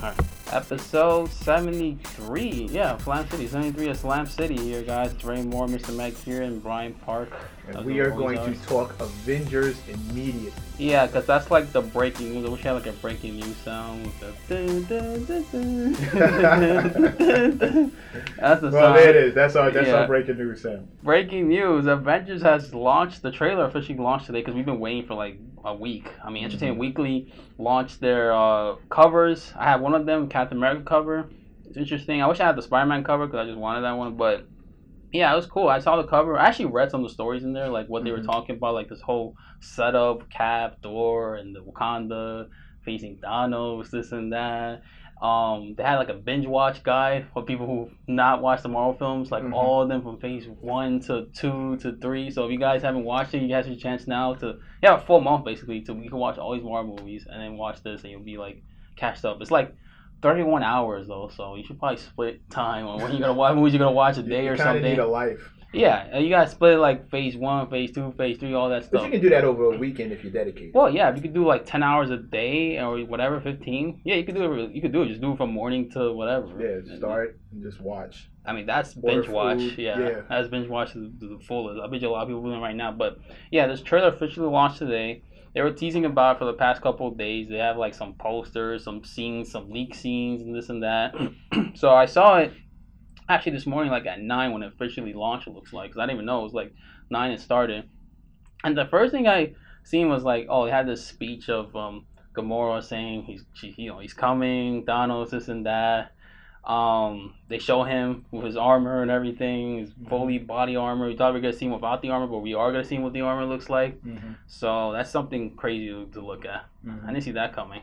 All right. Episode 73. Yeah, Slam City. 73 of Slam City here, guys. It's Ray Moore, Mr. Meg here, and Brian Park. And we are going to talk Avengers immediately. Yeah, because that's like the breaking news. I wish I had like a breaking news sound with the. That's the Well, sound. there it is. That's our that's Yeah. our breaking news sound. Breaking news: Avengers has launched. The trailer officially launched today because we've been waiting for like a week. I mean, Entertainment Mm-hmm. Weekly launched their uh, covers. I have one of them, Captain America cover. It's interesting. I wish I had the Spider-Man cover because I just wanted that one, but yeah, it was cool. I saw the cover. I actually read some of the stories in there, like what they were Mhm. talking about, like this whole setup, Cap, Thor, and the Wakanda facing Thanos, this and that. Um, they had like a binge watch guide for people who not watched the Marvel films, like Mhm. all of them from phase one to two to three. So if you guys haven't watched it, you guys have a chance now to yeah, a full month basically to you can watch all these Marvel movies and then watch this and you'll be like cashed up. It's like 31 hours though, so you should probably split time on when you're gonna watch movies you're gonna watch a day you or something. need a life. Yeah, uh, you gotta split it like phase one, phase two, phase three, all that stuff. But you can do that over a weekend if you're dedicated. Well, yeah, if you could do like ten hours a day or whatever, fifteen. Yeah, you could do it. You could do it. Just do it from morning to whatever. yeah, start and just watch. I mean, that's binge watch. Yeah, yeah. that's binge watch to the, fullest. I bet you a lot of people doing it right now. But yeah, this trailer officially launched today. They were teasing about it for the past couple of days. They have like some posters, some scenes, some leak scenes, and this and that. so I saw it actually this morning, like at nine when it officially launched. It looks like because I didn't even know it was like nine it started. And the first thing I seen was like, oh, they had this speech of um, Gamora saying he's, she, you know, he's coming, Thanos, this and that. Um, they show him with his armor and everything, his fully body armor. We thought we were gonna see him without the armor, but we are gonna see him what the armor looks like. Mm-hmm. So that's something crazy to, to look at. I didn't see that coming.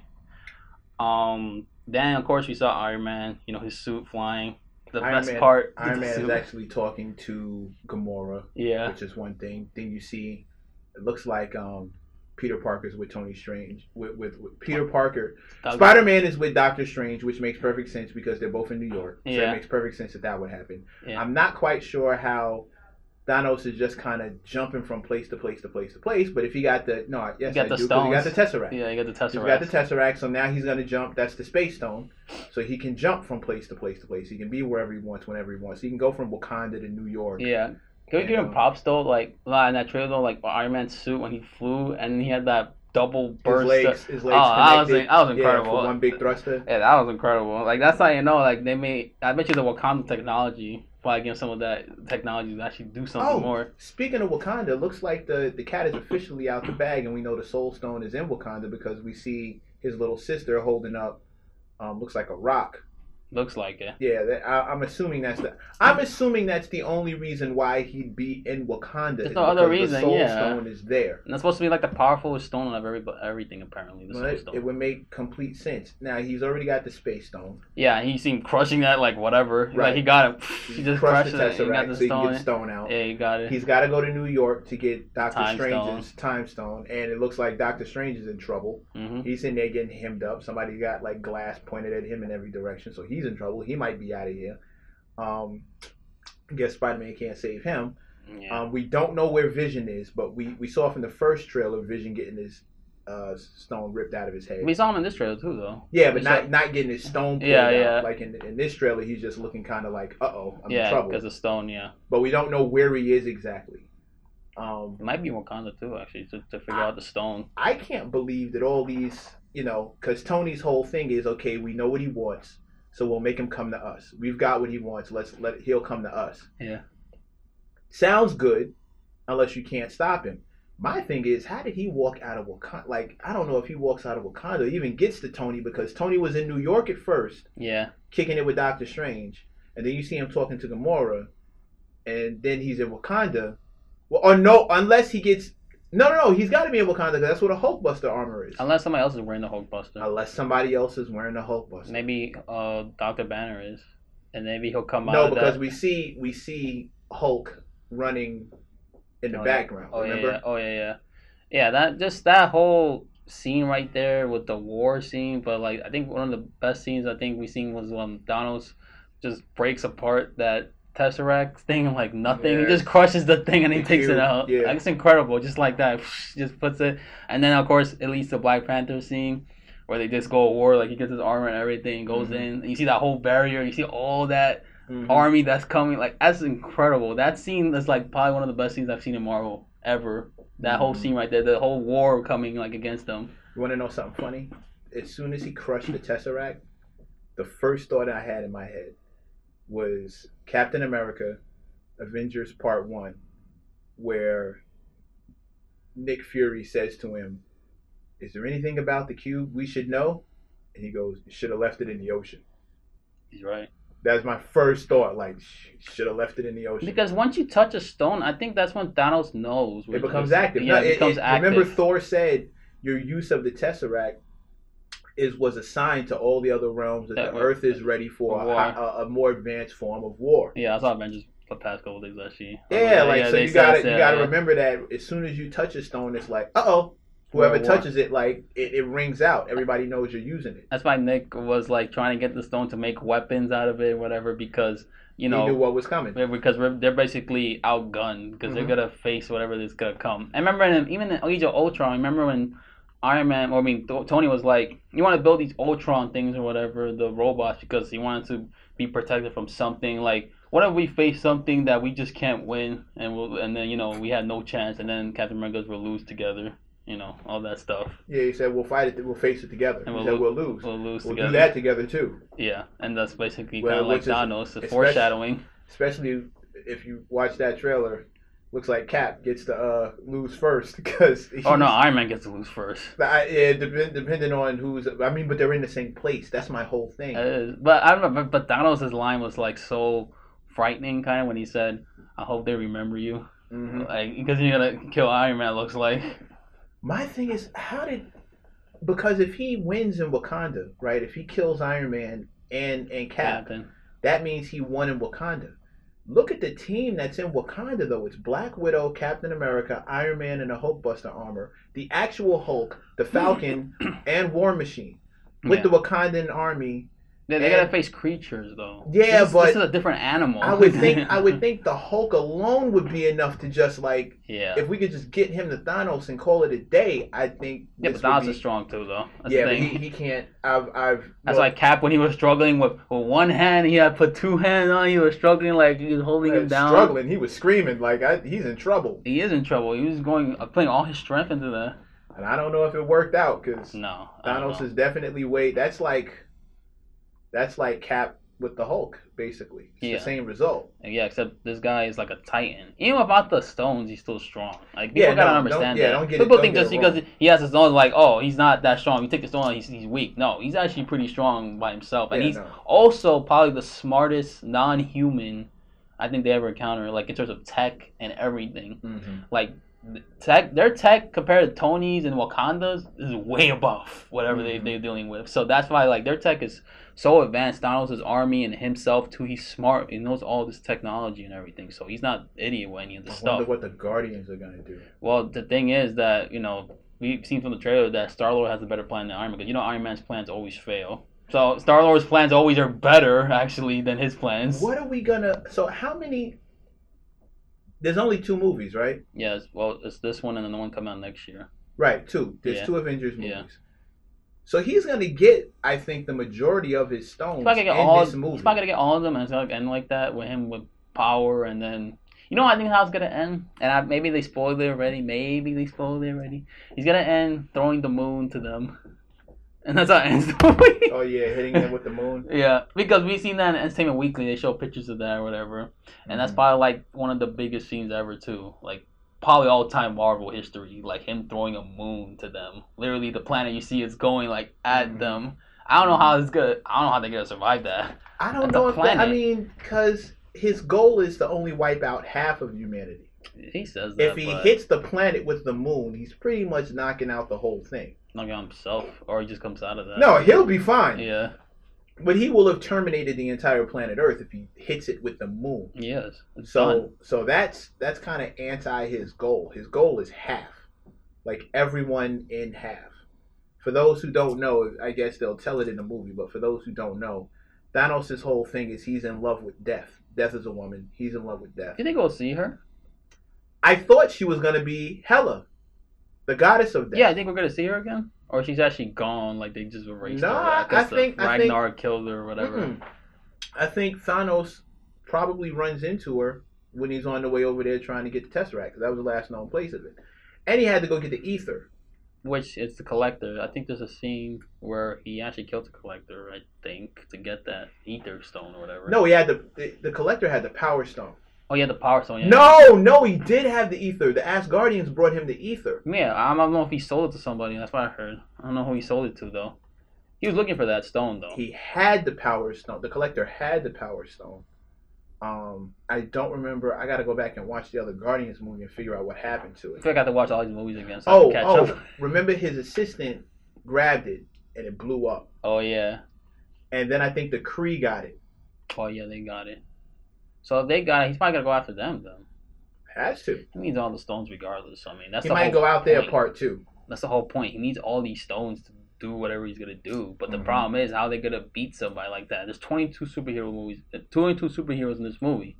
Um, then of course we saw Iron Man. You know his suit flying. The Iron best Man- part. Iron the Man is actually talking to Gamora, Yeah. which is one thing. Then you see, it looks like um, Peter Parker's with Tony Strange. With, with, with Peter Parker, Spider Man is with Doctor Strange, which makes perfect sense because they're both in New York. So Yeah. it makes perfect sense that that would happen. Yeah. I'm not quite sure how Thanos is just kind of jumping from place to place to place to place. But if he got the no, yes, got I the do, he got the. Tesseract. Yeah, you got the Tesseract. He's got the Tesseract, so now he's gonna jump. That's the Space Stone, so he can jump from place to place to place. He can be wherever he wants, whenever he wants. He can go from Wakanda to New York. Yeah. Can we give him um, props though? Like in that trailer though, like Iron Man's suit when he flew and he had that double burst. His burst. legs, his legs Oh, that was- was Yeah, incredible. for one big thruster. Yeah, that was incredible. Like that's how you know. Like they made. I bet you the Wakanda technology probably give some of that technology to actually do something Oh, more. speaking of Wakanda, looks like the the cat is officially out the bag, and we know the Soul Stone is in Wakanda because we see his little sister holding up, um, looks like a rock. Looks like it. Yeah, that, I, I'm assuming that's the. I'm assuming that's the only reason why he'd be in Wakanda. There's no other reason, The Soul yeah. Stone is there. And that's supposed to be like the powerful stone of every everything apparently. The Well, Soul it, Stone. it would make complete sense. Now he's already got the Space Stone. yeah, he seemed crushing that like whatever. Like Right. he got it. He just crushed crushed the it. He got Tesseract the so he stone. get Stone out. Yeah, he got it. He's got to go to New York to get Doctor Time Strange's Time Stone, and it looks like Doctor Strange is in trouble. hmm He's in there getting hemmed up. Somebody got like glass pointed at him in every direction, so he's in trouble. He might be out of here. Um, I guess Spider Man can't save him. Yeah. Um, we don't know where Vision is, but we, we saw from the first trailer Vision getting his uh, stone ripped out of his head. we saw him in this trailer too, though. yeah, but we not saw- not getting his stone pulled Yeah, out. yeah. Like in, in this trailer, he's just looking kind of like, uh oh, I'm in trouble. because of stone. Yeah, But we don't know where he is exactly. Um, it might be Wakanda too, actually, to, to figure out the stone. I can't believe that all these, you know, because Tony's whole thing is okay. We know what he wants, so we'll make him come to us. We've got what he wants. Let's let he'll come to us. Yeah. Sounds good, unless you can't stop him. My thing is, how did he walk out of Wakanda? Like, I don't know if he walks out of Wakanda, or even gets to Tony because Tony was in New York at first, Yeah. kicking it with Doctor Strange, and then you see him talking to Gamora, and then he's in Wakanda. Well, or no, unless he gets no, no, no. He's got to be in Wakanda because that's where the Hulkbuster armor is. Unless somebody else is wearing the Hulkbuster. Unless somebody else is wearing the Hulkbuster. Maybe uh, Doctor Banner is, and maybe he'll come out. no, because that. we see we see Hulk running in the Oh, yeah. background. Oh remember? yeah, yeah, oh yeah, yeah, yeah. That just that whole scene right there with the war scene. But like, I think one of the best scenes I think we seen was when Thanos just breaks apart that Tesseract thing like nothing. He just crushes the thing and he The takes it out. yeah. Like, it's incredible, just like that. Just puts it, and then of course it leads to Black Panther scene where they just go to war. Like he gets his armor and everything, goes Mhm. in, and you see that whole barrier. You see all that Mhm. army that's coming. Like that's incredible. That scene is like probably one of the best scenes I've seen in Marvel ever. That whole Mhm. scene right there, the whole war coming like against them. You want to know something funny? As soon as he crushed the Tesseract, the first thought I had in my head was Captain America, Avengers Part 1, where Nick Fury says to him, Is there anything about the cube we should know? And he goes, You should have left it in the ocean. He's right. That's my first thought. Like, should have left it in the ocean. Because once you touch a stone, I think that's when Thanos knows. it becomes active. Yeah, No, it, becomes active. Remember, Thor said your use of the Tesseract is was assigned to all the other realms that That the Earth is ready for a, a, a more advanced form of war. yeah, I saw Avengers the past couple days actually. Yeah, like so you gotta you gotta remember that as soon as you touch a stone, it's like, uh oh, whoever touches it, like it, it rings out. Everybody knows you're using it. That's why Nick was like trying to get the stone to make weapons out of it, whatever, because you he knew know what was coming. because we're, they're basically outgunned because Mhm. they're gonna face whatever is gonna come. I remember in, even in Age of Ultron. I remember when Iron Man, or I mean Th- Tony was like, "You want to build these Ultron things or whatever, the robots, because he wanted to be protected from something like." What if we face something that we just can't win, and we'll, and then you know we had no chance, and then Captain America will lose together, you know all that stuff. Yeah, he said we'll fight it, we'll face it together. And he we'll said we'll lose. We'll lose We'll together. do that together too. Yeah, and that's basically Well, kind of like Thanos, the foreshadowing. Especially if you watch that trailer, looks like Cap gets to uh, lose first because. Oh no, Iron Man gets to lose first. I, yeah, dep- depending on who's. I mean, but they're in the same place. That's my whole thing. Is. But I don't know. But, Thanos' line was like so frightening, kind of when he said, "I hope they remember you," hmm like because you're gonna kill Iron Man. Looks like. My thing is, how did? Because if he wins in Wakanda, right? If he kills Iron Man and and Cap, Captain. that means he won in Wakanda. Look at the team that's in Wakanda, though. It's Black Widow, Captain America, Iron Man, and the Hulkbuster armor. The actual Hulk, the hmm. Falcon, and War Machine. With Yeah. the Wakandan army, They, they and- gotta face creatures though. Yeah, this is, but this is a different animal. I would think I would think the Hulk alone would be enough to just like yeah. if we could just get him to Thanos and call it a day. I think yeah, but Thanos be- is strong too, though. That's yeah, the but he, he can't. I've I've That's well, why Cap, when he was struggling with, with one hand, he had put two hands on. He was struggling like he was holding him down. struggling. He was screaming like I, he's in trouble, He is in trouble. He was going uh, putting all his strength into that. and I don't know if it worked out because No, Thanos is definitely way. That's like that's like Cap with the Hulk, basically. It's Yeah. the same result. Yeah, except this guy is like a titan. Even without the stones, he's still strong. Like people Yeah, gotta understand yeah, that. it- people don't think just because he has his stones, like, oh, he's not that strong. You take the stone, he's he's weak. No, he's actually pretty strong by himself, and he's no. also probably the smartest non-human I think they ever encountered. Like in terms of tech and everything. Mm-hmm. Like tech, their tech compared to Tony's and Wakanda's is way above whatever they Mhm. they're dealing with. So that's why like their tech is so advanced. Thanos' army and himself too. He's smart. He knows all this technology and everything. So he's not idiot with any of I this wonder stuff. what the Guardians are gonna do. Well, the thing is that you know we've seen from the trailer that Star Lord has a better plan than Iron Man because you know Iron Man's plans always fail. So Star Lord's plans always are better actually than his plans. What are we gonna? So how many? There's only two movies, right? Yes. Well, it's this one and then the one coming out next year. Right, two. There's Yeah. two Avengers movies. Yeah. So he's gonna get, I think, the majority of his stones He's in all. this movie. He's probably gonna get all of them, and it's gonna end like that with him with power, and then you know I think how it's gonna end, and I, maybe they spoiled it already. Maybe they spoiled it already. He's gonna end throwing the moon to them, and that's how it ends the movie. Oh yeah, hitting them with the moon. Yeah, because we've seen that in Entertainment Weekly. They show pictures of that or whatever, and that's Mhm. probably like one of the biggest scenes ever too. Like probably all time Marvel history. Like him throwing a moon to them. Literally, the planet you see is going like at Mhm. them. I don't know how it's gonna. I don't know how they're gonna survive that. I don't That's know if that, I mean, because his goal is to only wipe out half of humanity. He says that. If he hits the planet with the moon, he's pretty much knocking out the whole thing. Knocking on himself, or he just comes out of that. No, he'll be fine. Yeah. But he will have terminated the entire planet Earth if he hits it with the moon. Yes. So done. so that's that's kind of anti his goal. His goal is half, like everyone in half. For those who don't know, I guess they'll tell it in the movie. But for those who don't know, Thanos' whole thing is he's in love with death. Death is a woman. He's in love with death. You think we'll see her? I thought she was gonna be Hela, the goddess of death. Yeah, I think we're gonna see her again. Or she's actually gone, like they just erased No, her. I- I think- I think- Ragnar killed her or whatever. Mm-mm. I think Thanos probably runs into her when he's on the way over there trying to get the Tesseract because that was the last known place of it. And he had to go get the Aether. Which is the collector. I think there's a scene where he actually killed the collector, I think, to get that Aether stone or whatever. No, he had the the, the collector had the power stone. Oh yeah, the power stone. Yeah. No, no, he did have the Aether. The Asgardians brought him the Aether. Yeah, I don't know if he sold it to somebody. That's what I heard. I don't know who he sold it to though. He was looking for that stone though. He had the power stone. The collector had the power stone. Um, I don't remember. I got to go back and watch the other Guardians movie and figure out what happened to I it. feel like I have to watch all these movies again so I Oh, oh, up. remember his assistant grabbed it and it blew up. Oh yeah. And then I think the Kree got it. Oh yeah, they got it. So if they got it, he's probably gonna go after them though. Has to. He needs all the stones regardless. So, I mean, that's he the might whole go out there point. part two. That's the whole point. He needs all these stones to do whatever he's gonna do. But the Mhm. problem is how are they gonna beat somebody like that. There's 22 superhero movies, 22 superheroes in this movie.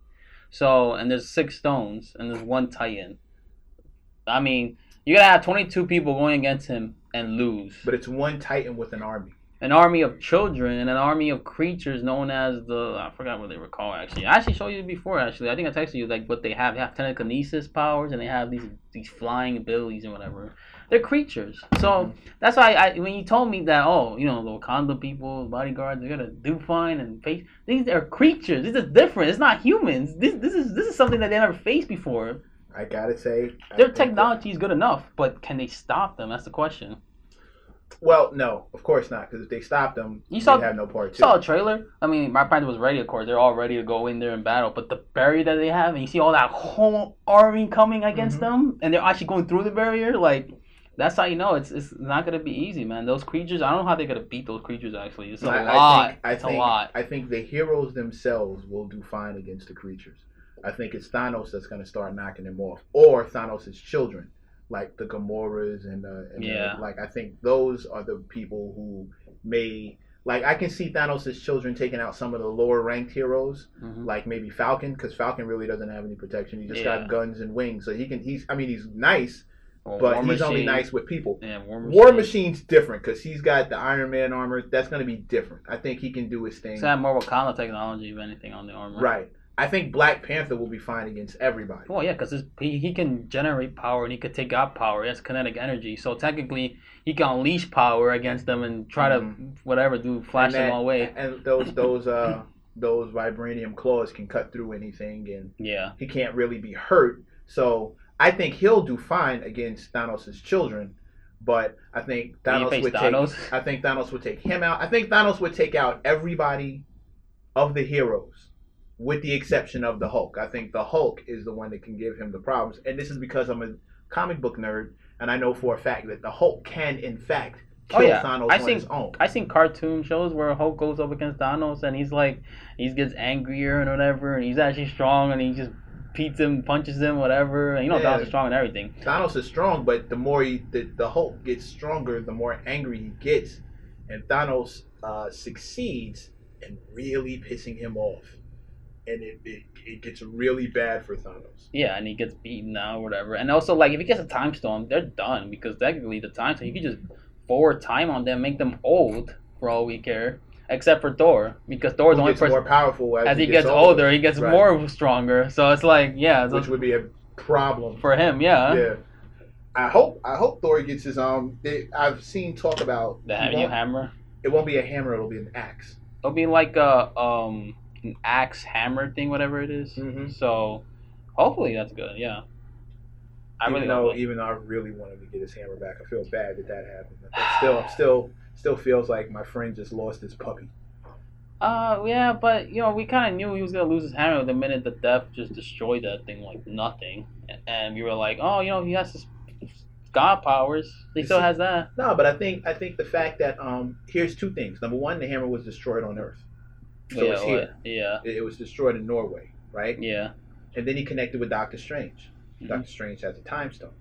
So and there's six stones and there's one Titan. I mean, you're gonna have 22 people going against him and lose. But it's one Titan with an army. An army of children and an army of creatures known as the I forgot what they were called actually. I actually showed you before actually. I think I texted you like what they have. They have telekinesis powers and they have these these flying abilities and whatever. They're creatures. So mm-hmm. that's why I when you told me that oh you know the Wakanda people bodyguards they're gonna do fine and face these are creatures. This is different. It's not humans. This this is this is something that they never faced before. I gotta say, Their technology is good enough, but can they stop them? That's the question. Well, no, of course not. Because if they stopped them, You saw- have no part two. saw a trailer. I mean, my friend was ready, of course. They're all ready to go in there and battle. But the barrier that they have, and you see all that whole army coming against Mhm. them, and they're actually going through the barrier. Like, that's how you know it's it's not gonna be easy, man. Those creatures, I don't know how they're gonna beat those creatures. Actually, it's a I, lot. I think, I it's think, a lot. I think the heroes themselves will do fine against the creatures. I think it's Thanos that's going to start knocking them off, or Thanos' children, like the Gamoras and, uh, and Yeah. like I think those are the people who may like I can see Thanos' children taking out some of the lower ranked heroes, Mhm. like maybe Falcon, because Falcon really doesn't have any protection. He just Yeah. got guns and wings, so he can. He's I mean he's nice, Or but War he's only nice with people. Yeah, War Machine. War Machine's different because he's got the Iron Man armor. That's going to be different. I think he can do his thing. It's have more Wakanda technology, if anything, on the armor. Right. I think Black Panther will be fine against everybody. Well, yeah, because he, he can generate power and he could take out power. He has kinetic energy, so technically he can unleash power against them and try to whatever do flash And them all away. And those those uh those vibranium claws can cut through anything, and Yeah, he can't really be hurt. So I think he'll do fine against Thanos' children. But I think Thanos would Thanos? take. I think Thanos would take him out. I think Thanos would take out everybody of the heroes, with the exception of the Hulk. I think the Hulk is the one that can give him the problems, and this is because I'm a comic book nerd, and I know for a fact that the Hulk can, in fact, Oh, kill yeah. Thanos I on think- his own. I seen cartoon shows where Hulk goes up against Thanos and he's like, he gets angrier and whatever, and he's actually strong and he just beats him, punches him, whatever. And you know, Yeah. Thanos is strong and everything. Thanos is strong, but the more he, the, the Hulk gets stronger, the more angry he gets, and Thanos uh, succeeds in really pissing him off, and it, it it gets really bad for Thanos. Yeah, and he gets beaten now, or whatever. And also, like, if he gets a time stone, they're done because technically the time stone, you could just forward time on them, make them old for all we care, except for Thor because Thor's the only gets person. more powerful as, as he gets older, he gets Right. more stronger. So it's like, yeah, so which would be a problem. for him, yeah. Yeah. I hope I hope Thor gets his um. They, I've seen talk about The new hammer. It won't be a hammer. It'll be an axe. It'll be like a um an axe hammer thing, whatever it is. Mhm. So hopefully that's good. Yeah. I even really though even though I really wanted to get his hammer back, I feel bad that that happened. But still, still, still feels like my friend just lost his puppy. Uh, yeah, but you know, we kind of knew he was gonna lose his hammer the minute the death just destroyed that thing like nothing, and we were like, oh, you know, he has his god powers. He still has that. No, but I think I think the fact that um here's two things. Number one, the hammer was destroyed on Earth, so yeah, it's what- here. yeah, It, it was destroyed in Norway, right? yeah. And then he connected with Doctor Strange. Mhm. Doctor Strange has a time stone.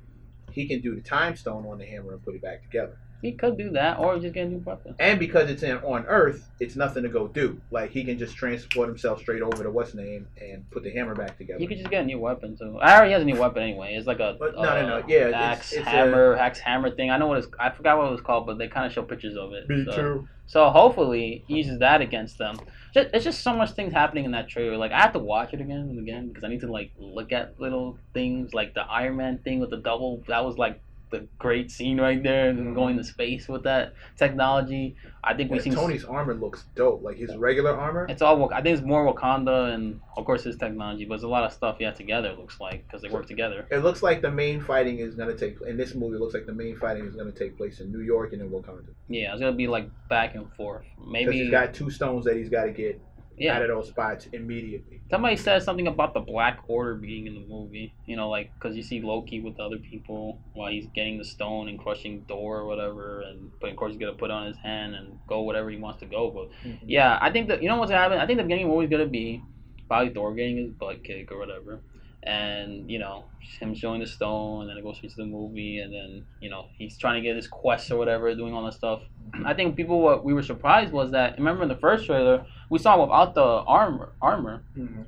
He can do the time stone on the hammer and put it back together. He could do that, or just get a new weapon. And because it's in on Earth, it's nothing to go do. Like he can just transport himself straight over to what's name and put the hammer back together. He could just get a new weapon too. I already has a new weapon anyway. It's like a But no, no, uh, no, yeah, it's- axe it's a- hammer, axe hammer thing. I know what it's. I forgot what it was called, but they kind of show pictures of it. Me so. too. So hopefully he uses that against them. Just, it's just so much things happening in that trailer. Like I have to watch it again and again because I need to like look at little things like the Iron Man thing with the double. That was like the great scene right there, and then going to space with that technology. I think Yeah, we see Tony's armor looks dope. Like his regular armor. It's all. I think it's more Wakanda and of course his technology, but it's a lot of stuff yeah together. It looks like because they work together. It looks like the main fighting is gonna take in this movie. It looks like the main fighting is gonna take place in New York and in Wakanda. Yeah, it's gonna be like back and forth. Maybe he's got two stones that he's got to get yeah. out of those spots immediately. Somebody says something about the Black Order being in the movie. You know, like because you see Loki with other people while he's getting the stone and crushing Thor or whatever, and but of course he's gonna put it on his hand and go whatever he wants to go. But mm-hmm. yeah, I think that you know what's happening. I think the beginning always gonna be probably Thor getting his butt kicked or whatever, and you know him showing the stone, and then it goes straight to the movie, and then you know he's trying to get his quest or whatever, doing all that stuff. I think people what we were surprised was that remember in the first trailer we saw him without the armor armor. hmm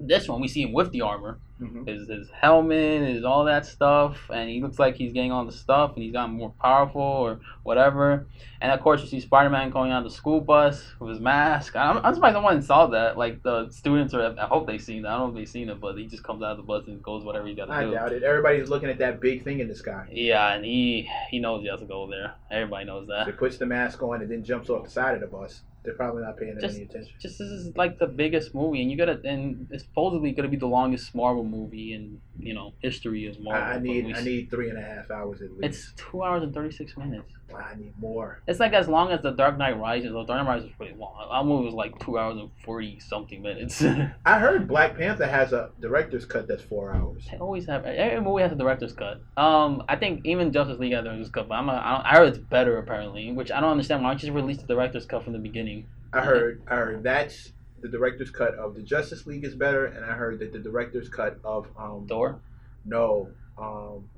This one we see him with the armor, hmm his his helmet, his all that stuff, and he looks like he's getting all the stuff, and he's gotten more powerful or whatever. And of course, you see Spider Man going on the school bus with his mask. I'm, I'm surprised no one saw that. Like the students are, I hope they've seen that. I don't know if they've seen it, but he just comes out of the bus and goes whatever he got to do. I doubt it. Everybody's looking at that big thing in the sky. Yeah, and he he knows he has to go there. Everybody knows that. He puts the mask on and then jumps off the side of the bus. They're probably not paying Just- any attention. Just this is like the biggest movie, and you gotta, and it's supposedly gonna be the longest Marvel movie in you know history of Marvel. I, I need I need three and a half hours at least. It's two hours and thirty six minutes. I need more. It's like as long as the Dark Knight Rises. The Dark Knight Rises is pretty long. That movie was like two hours and forty something minutes. I heard Black Panther has a director's cut that's four hours. They always have every movie has a director's cut. Um, I think even Justice League has a director's cut, but I'm a, I, don't, I heard it's better apparently, which I don't understand. Why don't you just release the director's cut from the beginning? I heard I heard that's the director's cut of the Justice League is better, and I heard that the director's cut of um Thor. no um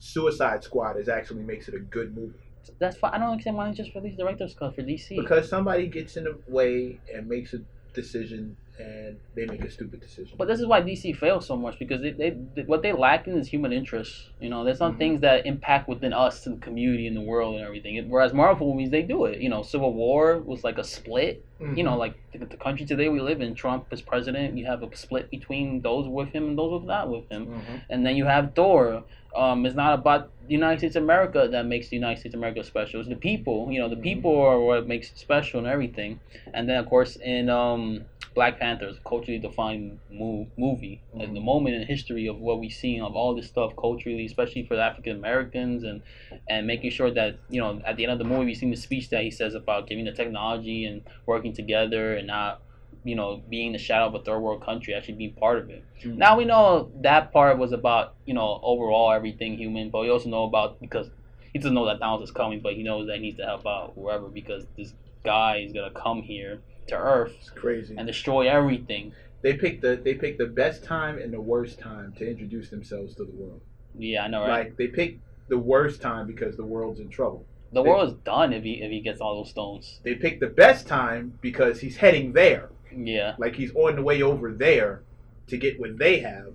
Suicide Squad is actually makes it a good movie That's why I don't understand why don't just release the director's cut for DC. because somebody gets in the way and makes a decision and they make a stupid decision. But this is why DC fails so much because they, they, they what they lack in is human interest. You know, there's some Mhm. things that impact within us and the community and the world and everything. Whereas Marvel movies, they do it. You know, Civil War was like a split. Mhm. You know, like the, the country today we live in, Trump is president. You have a split between those with him and those with not with him. Mhm. And then you have Thor. Um, it's not about the United States of America that makes the United States of America special. It's the people. You know, the Mhm. people are what makes it special and everything. And then, of course, in um, Black Panther, it's a culturally defined move, movie. Mhm. And the moment in history of what we've seen of all this stuff culturally, especially for the African Americans, and and making sure that you know at the end of the movie, we've seen the speech that he says about giving the technology and working together and not. You know, being the shadow of a third world country, actually being part of it. Mhm. Now we know that part was about you know overall everything human, but we also know about because he doesn't know that Thanos is coming, but he knows that he needs to help out whoever because this guy is gonna come here to Earth It's crazy. and destroy everything. They picked the they picked the best time and the worst time to introduce themselves to the world. Yeah, I know, right? Like they picked the worst time because the world's in trouble. the world is done if he if he gets all those stones. They picked the best time because he's heading there. Yeah, Like he's on the way over there to get what they have.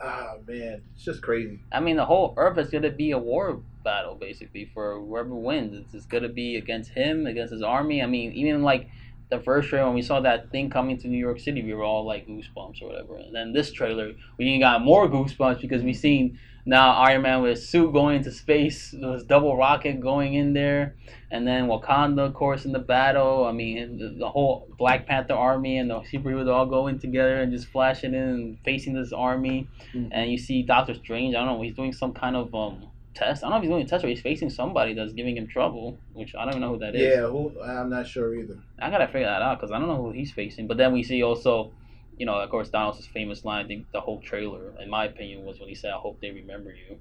Ah man, it's just crazy. I mean the whole Earth is gonna be a war battle basically for whoever wins. It's, it's gonna be against him, against his army. I mean, even like the first trailer when we saw that thing coming to New York City, we were all like goosebumps or whatever. And then this trailer, we even got more goosebumps because we seen now Iron Man with his suit going into space, his double rocket going in there, and then Wakanda, of course, in the battle. I mean, the, the whole Black Panther army and the superheroes all going together and just flashing in and facing this army. Mhm. And you see Doctor Strange. I don't know. He's doing some kind of um test. I don't know if he's doing a test or he's facing somebody that's giving him trouble, which I don't know who that is. Yeah, who, I'm not sure either. I gotta figure that out because I don't know who he's facing. But then we see also, you know, of course, Thanos' famous line. I think the whole trailer, in my opinion, was when he said, "I hope they remember you."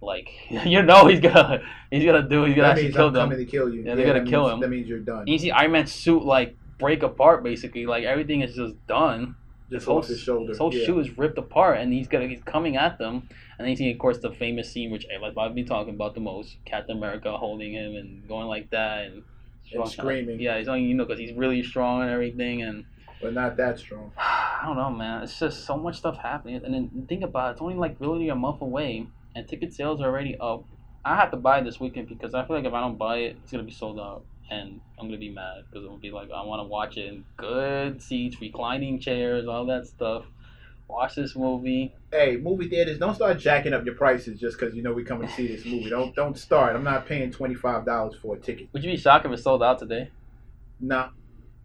Like, you know, he's gonna he's gonna do. He's gonna That actually kill I'm them. coming to kill you. Yeah, they're gonna kill means- him. That means you're done. You see Iron Man's suit like break apart, basically. Like everything is just done. Just whole, off his shoulder. His whole yeah. shoe is ripped apart, and he's gonna he's coming at them. And then you see, of course, the famous scene which eh, everybody be talking about the most: Captain America holding him and going like that and, And screaming. Yeah, he's only you know because he's really strong and everything, and But not that strong. I don't know, man. It's just so much stuff happening, and then think about it. It's only like really a month away, and ticket sales are already up. I have to buy it this weekend because I feel like if I don't buy it, it's gonna be sold out, and I'm gonna be mad because it'll be like I want to watch it in good seats, reclining chairs, all that stuff. Watch this movie. Hey, movie theaters, don't start jacking up your prices just because you know we're coming to see this movie. Don't don't start. I'm not paying twenty five dollars for a ticket. Would you be shocked if it sold out today? Nah,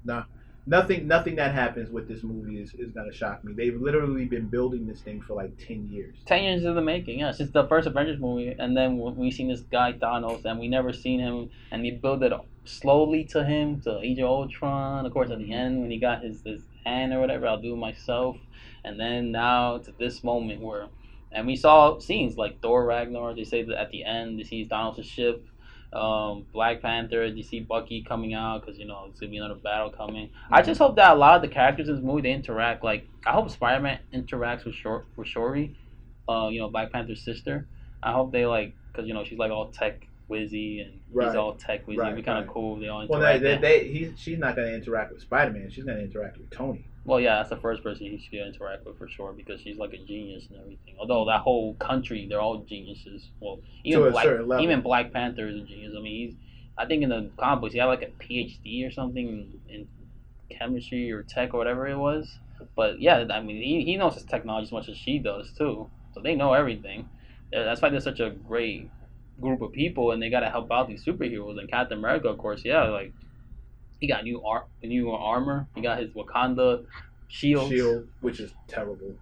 nah. Nothing nothing that happens with this movie is, is gonna shock me. They've literally been building this thing for like ten years. Ten years in the making, yeah. Since the first Avengers movie, and then we seen this guy Thanos, and we never seen him, and they built it slowly to him to Age of Ultron. Of course, at the end when he got his his hand or whatever, I'll do it myself. And then now to this moment where, and we saw scenes like Thor Ragnar. They say that at the end they see Thanos' ship. Um, Black Panther, you see Bucky coming out because you know it's gonna be another battle coming. I just hope that a lot of the characters in this movie they interact. Like I hope Spider Man interacts with Short with Shuri, uh, you know Black Panther's sister. I hope they like because you know she's like all tech wizzy and Right. he's all tech wizzy. Right, It'd be kind of right. cool if they all Well, they, interact. they, they, he, she's not gonna interact with Spider Man. She's gonna interact with Tony. Well, yeah, that's the first person he should interact with for sure because she's like a genius and everything. Although that whole country, they're all geniuses. Well, even Black, even Black Panther is a genius. I mean, he's, I think in the comic books he had like a PhD or something in, in chemistry or tech or whatever it was. But yeah, I mean, he, he knows his technology as much as she does too. So they know everything. That's why they're such a great group of people, and they gotta help out these superheroes. And Captain America, of course, yeah, like he got new ar- new armor. He got his Wakanda shield. Shield, which is terrible.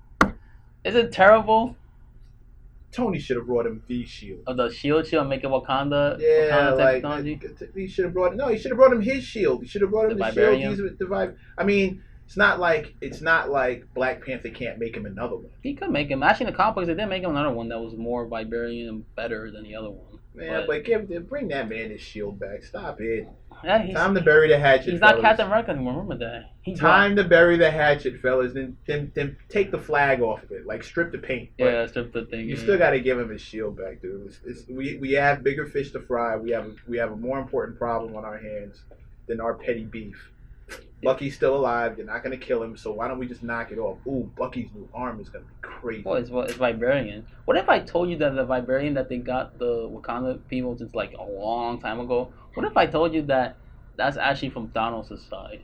Is it terrible? Tony should have brought him the shield. Of the shield shield make it Wakanda Yeah, Wakanda like technology? he should have brought no. He should have brought him his shield. He should have brought him The the, shield. These with the vibe. I mean, it's not like it's not like Black Panther can't make him another one. He could make him. Actually, in the comic books, they did make him another one that was more Vibarian and better than the other one. Man, But- but, give bring that man his shield back. Stop it. Yeah, he's, Time to bury the hatchet. he's not fellas. Captain America anymore. Remember that? He Time to bury the hatchet, fellas. Then, then, then take the flag off of it. Like strip the paint. Yeah, just the thing. You yeah. still got to give him his shield back, dude. It's, it's, we we have bigger fish to fry. We have we have a more important problem on our hands than our petty beef. Bucky's still alive. They're not gonna kill him, so why don't we just knock it off? Ooh, Bucky's new arm is gonna be crazy. Well, it's, well, it's Vibarian. What if I told you that the Vibarian that they got the Wakanda people since like a long time ago? What if I told you that that's actually from Thanos' side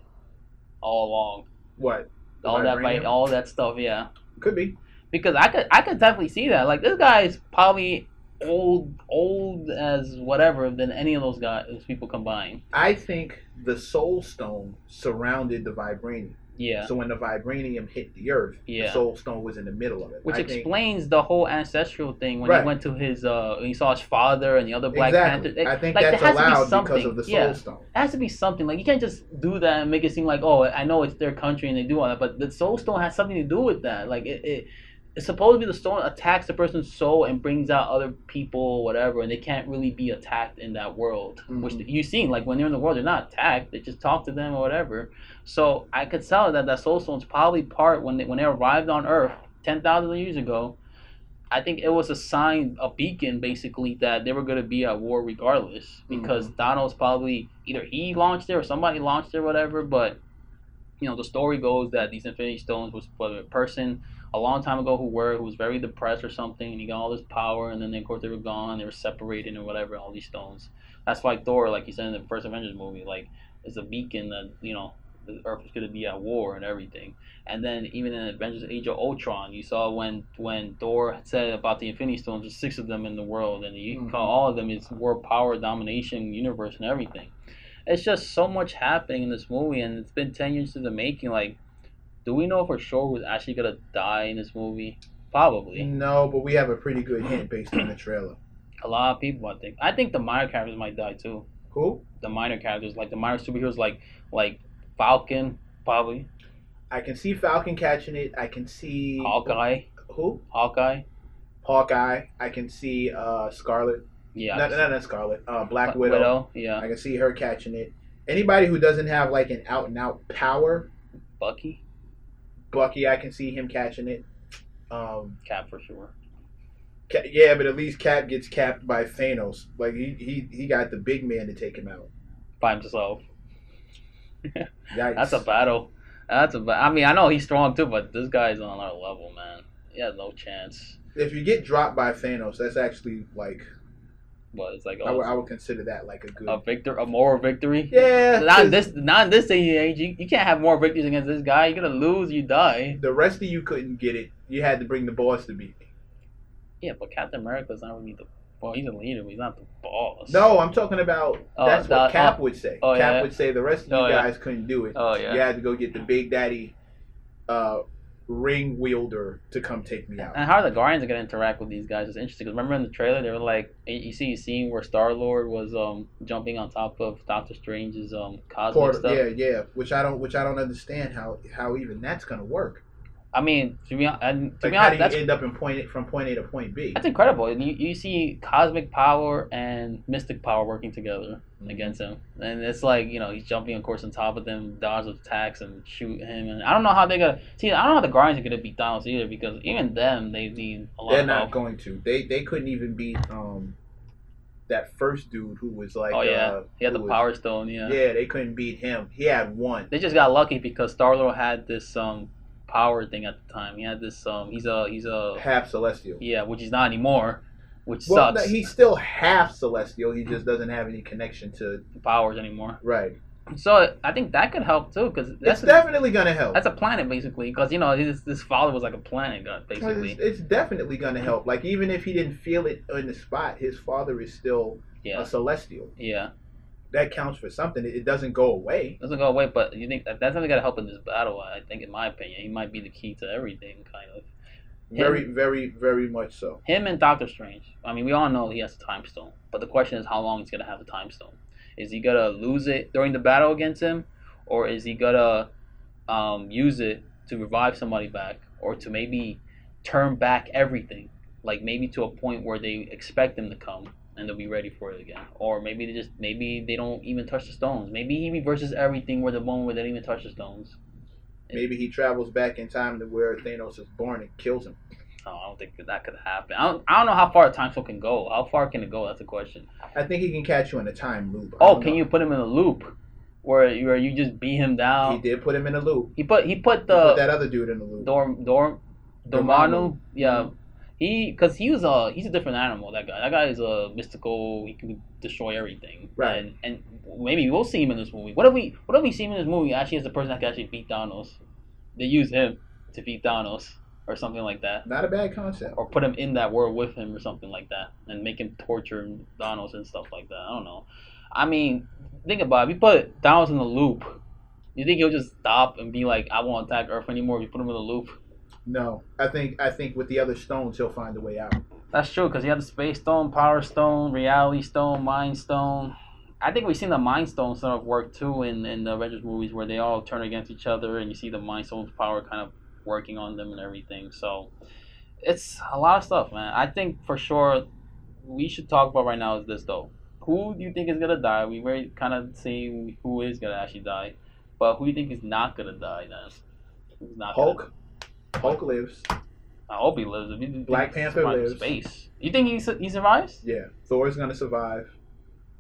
all along? What? The all that, Vibranium? vi- all that stuff, yeah. Could be. because I could I could definitely see that. Like this guy is probably old old as whatever than any of those guys those people combined. I think the Soul Stone surrounded the vibranium. Yeah. So when the vibranium hit the Earth, Yeah. the Soul Stone was in the middle of it. Which I think- explains the whole ancestral thing when Right. he went to his uh when he saw his father and the other Black exactly. Panther. I think like, that's to be allowed because of the Soul Yeah. Stone. It has to be something. Like you can't just do that and make it seem like, oh, I know it's their country and they do all that, but the soul stone has something to do with that. Like it, it it's supposed to be the stone attacks the person's soul and brings out other people, whatever, and they can't really be attacked in that world. Which Mhm. you've seen, like when they're in the world, they're not attacked. They just talk to them or whatever. So I could tell that that soul stone's probably part when they when they arrived on Earth ten thousand years ago. I think it was a sign, a beacon, basically, that they were going to be at war regardless. Because Thanos' probably either he launched it or somebody launched it or whatever. But you know, the story goes that these Infinity Stones was for a person a long time ago who were who was very depressed or something, and he got all this power, and then of course they were gone, they were separated or whatever. All these stones. That's why Thor, like you said in the first Avengers movie, like is a beacon that you know the Earth is going to be at war and everything. And then even in Avengers: Age of Ultron, you saw when when Thor said about the Infinity Stones, there's six of them in the world, and you can Mhm. call all of them is world power, domination, universe, and everything. It's just so much happening in this movie, and it's been ten years in the making. Like, do we know for sure who's actually gonna die in this movie? Probably No, but we have a pretty good hint based on the trailer. a lot of people. I think. I think the minor characters might die too. Who? The minor characters, like the minor superheroes, like like Falcon, probably I can see Falcon catching it. I can see Hawkeye, Who? Hawkeye. Hawkeye. I can see uh, Scarlet. Yeah, Not, not, not Scarlet. Uh, Black Widow. Widow. Yeah, I can see her catching it. Anybody who doesn't have like an out and out power, Bucky. Bucky, I can see him catching it. Um, Cap for sure. Ca- yeah, but at least Cap gets capped by Thanos. Like he he he got the big man to take him out. By himself. That's a battle. That's a. ba- I mean, I know he's strong too, but this guy's on another level, man. He has no chance. if you get dropped by Thanos, that's actually like It's like I would, I oh, would consider that like a good. a victor, a moral victory. yeah, Not this, not in this age. You, you can't have more victories against this guy. You're gonna lose. You die. the rest of you couldn't get it. You had to bring the boss to beat me. Yeah, but Captain America's not really the. Well, he's a leader, but he's not the boss. No, I'm talking about. Oh, that's what that- Cap oh. would say. Oh, Cap yeah. would say the rest of you Oh, yeah. guys couldn't do it. Oh yeah. You had to go get the Big Daddy uh, ring wielder to come take me out. And how are the Guardians gonna interact with these guys? It's interesting because remember in the trailer they were like, you see a scene where Star Lord was um jumping on top of Doctor Strange's um cosmic stuff. yeah, yeah. Which I don't, which I don't understand how how even that's gonna work. I mean, to be and to Like, be how do honest, you that's end up in point from point A to point B? that's incredible. And you, you see cosmic power and mystic power working together Against him, and it's like you know he's jumping of course on top of them, dodge attacks and shoot him. And I don't know how they're gonna see. I don't know how the Guardians are gonna beat Thanos either because even them they need a lot They're not help. going to. They they couldn't even beat um that first dude who was like oh yeah, uh, he had the was- Power Stone. Yeah. Yeah. they couldn't beat him. He had one. They just got lucky because Star Lord had this um power thing at the time. He had this um he's a he's a half celestial. yeah, which he's not anymore, which Well, sucks. no, he's still half celestial. He just doesn't have any connection to powers anymore. right. So I think that could help too because It's that's a, definitely gonna help. that's a planet basically because you know his this father was like a planet god basically. It's, it's definitely gonna help. Like even if he didn't feel it on the spot, his father is still Yeah, a celestial. yeah, That counts for something. It, it doesn't go away. doesn't go away. But you think that that's only gonna help in this battle? I think, in my opinion, he might be the key to everything. Kind of Very, very, very much so. him and Doctor Strange. I mean, we all know he has a time stone, but the question is how long he's gonna have the time stone. Is he gonna lose it during the battle against him, or is he gonna um, use it to revive somebody back, or to maybe turn back everything, like maybe to a point where they expect him to come and they'll be ready for it again, or maybe they just maybe they don't even touch the stones. Maybe he reverses everything where the moment where they don't even touch the stones. Maybe he travels back in time to where Thanos is born and kills him. Oh, I don't think that, could happen. I don't, I don't know how far a time stone can go. How far can it go? That's the question. I think he can catch you in a time loop. I Oh, can know. you put him in a loop where you, where you just beat him down? He did put him in a loop. He put he put He put the that other dude in a loop. Dorm Dorm Dormammu. Dormammu. Yeah, he because he was a he's a different animal. That guy. That guy is a mystical. He can destroy everything. Right. And and maybe we'll see him in this movie. What if we what if we see him in this movie actually as the person that can actually beat Thanos? They use him to beat Thanos or something like that. Not a bad concept. or put him in that world with him or something like that and make him torture Thanos and stuff like that. I don't know. I mean, think about it. If you put Thanos in the loop, you think he'll just stop and be like, I won't attack Earth anymore if you put him in the loop? No, I think I think with the other stones he'll find a way out. That's true because he had the Space Stone, Power Stone, Reality Stone, Mind Stone. I think we've seen the Mind Stone sort of work too in, in the Avengers movies where they all turn against each other and you see the Mind Stone's power kind of working on them and everything. So it's a lot of stuff, man. I think for sure we should talk about right now is this though. Who do you think is gonna die? We already kind of see who is gonna actually die, but who do you think is not gonna die then? Who's not gonna Hulk. Lives. I hope he lives. If Black he Panther lives. Space. You think he su- he survives? Yeah. Thor's gonna survive.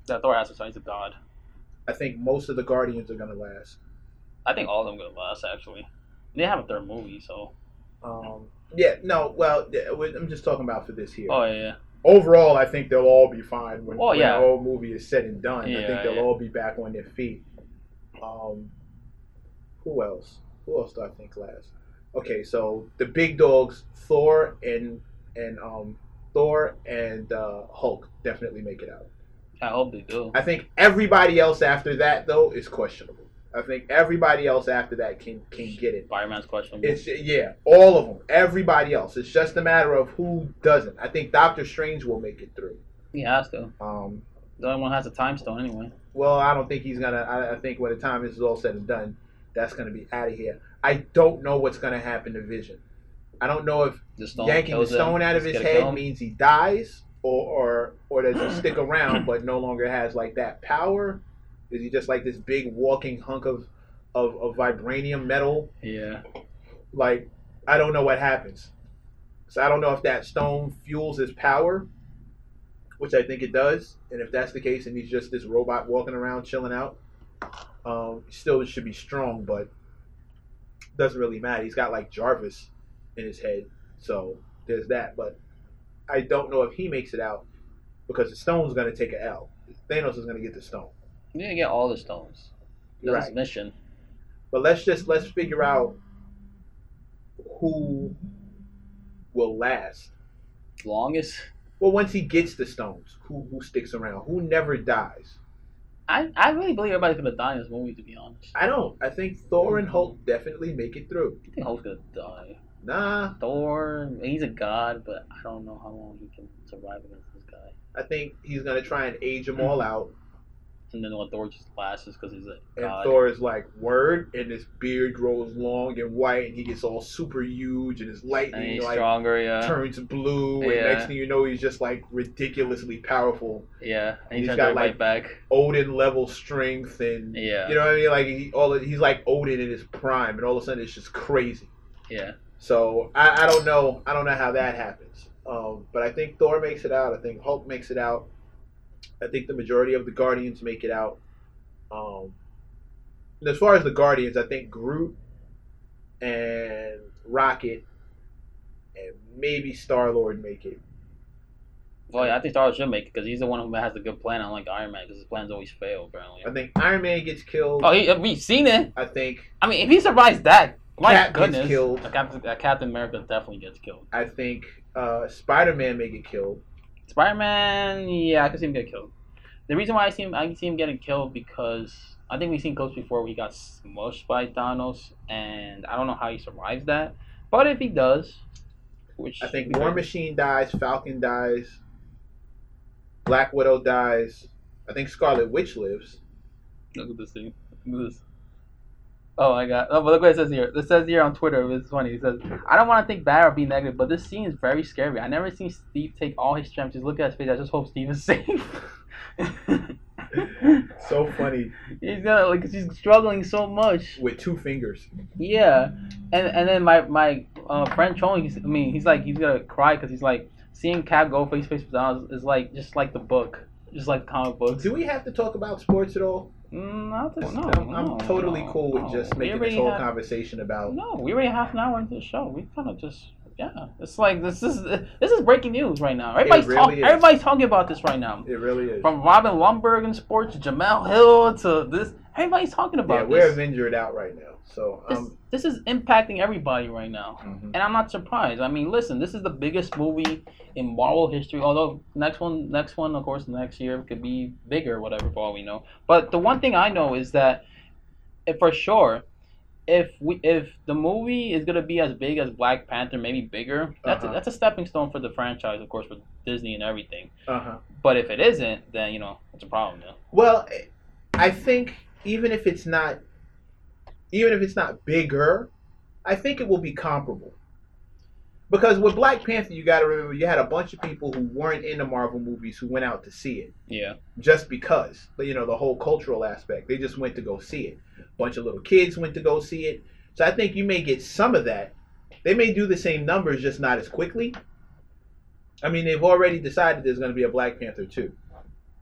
That Thor has to survive. He's a god. I think most of the Guardians are gonna last. I think all of them are gonna last. Actually, they have a third movie, so. Um, yeah. No. Well, yeah, I'm just talking about for this here. Oh yeah, yeah. Overall, I think they'll all be fine when, Oh, when yeah. the whole movie is said and done. I think they'll yeah. all be back on their feet. Um, who else? Who else do I think last? Okay, so the big dogs, Thor and and um, Thor and uh, Hulk definitely make it out. I hope they do. I think everybody else after that though is questionable. I think everybody else after that can can get it. Spider-Man's questionable. It's yeah, all of them, everybody else. It's just a matter of who doesn't. I think Doctor Strange will make it through. he has to. Um, The only one has a time stone anyway. well, I don't think he's gonna. I, I think when the time this is all said and done, that's gonna be out of here. I don't know what's gonna happen to Vision. I don't know if The stone yanking the stone out of his head means he dies, or or or does he stick around but no longer has like that power? Is he just like this big walking hunk of of, of vibranium metal? Yeah. like I don't know what happens. So I don't know if that stone fuels his power, which I think it does. And if that's the case, and he's just this robot walking around chilling out, um, still should be strong, but doesn't really matter. He's got like Jarvis in his head, so there's that. But I don't know if he makes it out because the stone's going to take a L. Thanos is going to get the stone. You need to get all the stones. That's Right. his mission. But let's just let's figure out who will last. Longest. Well, once he gets the stones, who who sticks around? Who never dies? I, I really believe everybody's gonna die in this movie. To be honest, I don't. I think Thor and Hulk definitely make it through. I think Hulk's gonna die. Nah, Thor, he's a god, but I don't know how long he can survive against this guy. I think he's gonna try and age them all mm. out. And then when Thor just lasts because he's a And god. Thor is like, word, and his beard grows long and white, and he gets all super huge, and his and lightning he's like stronger, yeah. turns blue, and next thing you know, he's just like ridiculously powerful. Yeah, and he has got, like- back. Odin level strength, and Yeah. you know what I mean. Like he, all he's like Odin in his prime, and all of a sudden it's just crazy. Yeah. So I, I don't know. I don't know how that happens. Um, but I think Thor makes it out. I think Hulk makes it out. I think the majority of the Guardians make it out. Um, and as far as the Guardians, I think Groot and Rocket and maybe Star Lord make it. Well, yeah, I think Star Lord should make it because he's the one who has a good plan, unlike Iron Man, because his plans always fail, apparently. I think Iron Man gets killed. Oh, he, we've seen it. I think I mean, if he survives that, my Cap gets goodness, killed. uh, Captain, uh, Captain America definitely gets killed. I think uh, Spider Man may get killed. Spider Man, yeah, I can see him get killed. The reason why I see him, I can see him getting killed because I think we've seen clips before where he got smushed by Thanos, and I don't know how he survives that. But if he does, which I think War great. Machine dies, Falcon dies, Black Widow dies. I think Scarlet Witch lives. Look at this thing. Look at this. Oh my god. Oh, but look what it says here. It says here on Twitter, it's funny. It says, I don't want to think bad or be negative, but this scene is very scary. I never seen Steve take all his strength. Just look at his face. I just hope Steve is safe. So funny he's gonna like he's struggling so much. with two fingers. Yeah, and and then my my uh, friend Chong, he's, I mean, he's like he's gonna cry because he's like seeing Cap go face to face with Thanos is like just like the book, just like comic books. Do we have to talk about sports at all? Mm, not this, no, I'm, I'm totally no, cool with no. just making this whole have- conversation about. No, we already half an hour into the show. We kind of just yeah. It's like this is this is breaking news right now. Everybody's really talking. Everybody's talking about this right now. It really is. From Robin Lundberg in sports, to Jemele Hill to this. Everybody's talking about yeah, about we're injured out right now. So This, um, this is impacting everybody right now. mhm. And I'm not surprised. I mean, listen, this is the biggest movie in Marvel history. Although next one, next one, of course, next year could be bigger, whatever, for all we know. But the one thing I know is that, if for sure, if we if the movie is gonna be as big as Black Panther, maybe bigger, that's Uh-huh. a, that's a stepping stone for the franchise, of course, with Disney and everything. uh-huh. But if it isn't, then you know it's a problem. Yeah. Well, I think even if it's not, even if it's not bigger, I think it will be comparable. Because with Black Panther, you got to remember you had a bunch of people who weren't in the Marvel movies who went out to see it Yeah. just because, you know, the whole cultural aspect. They just went to go see it. A bunch of little kids went to go see it. So I think you may get some of that. They may do the same numbers, just not as quickly. I mean, they've already decided there's going to be a Black Panther too.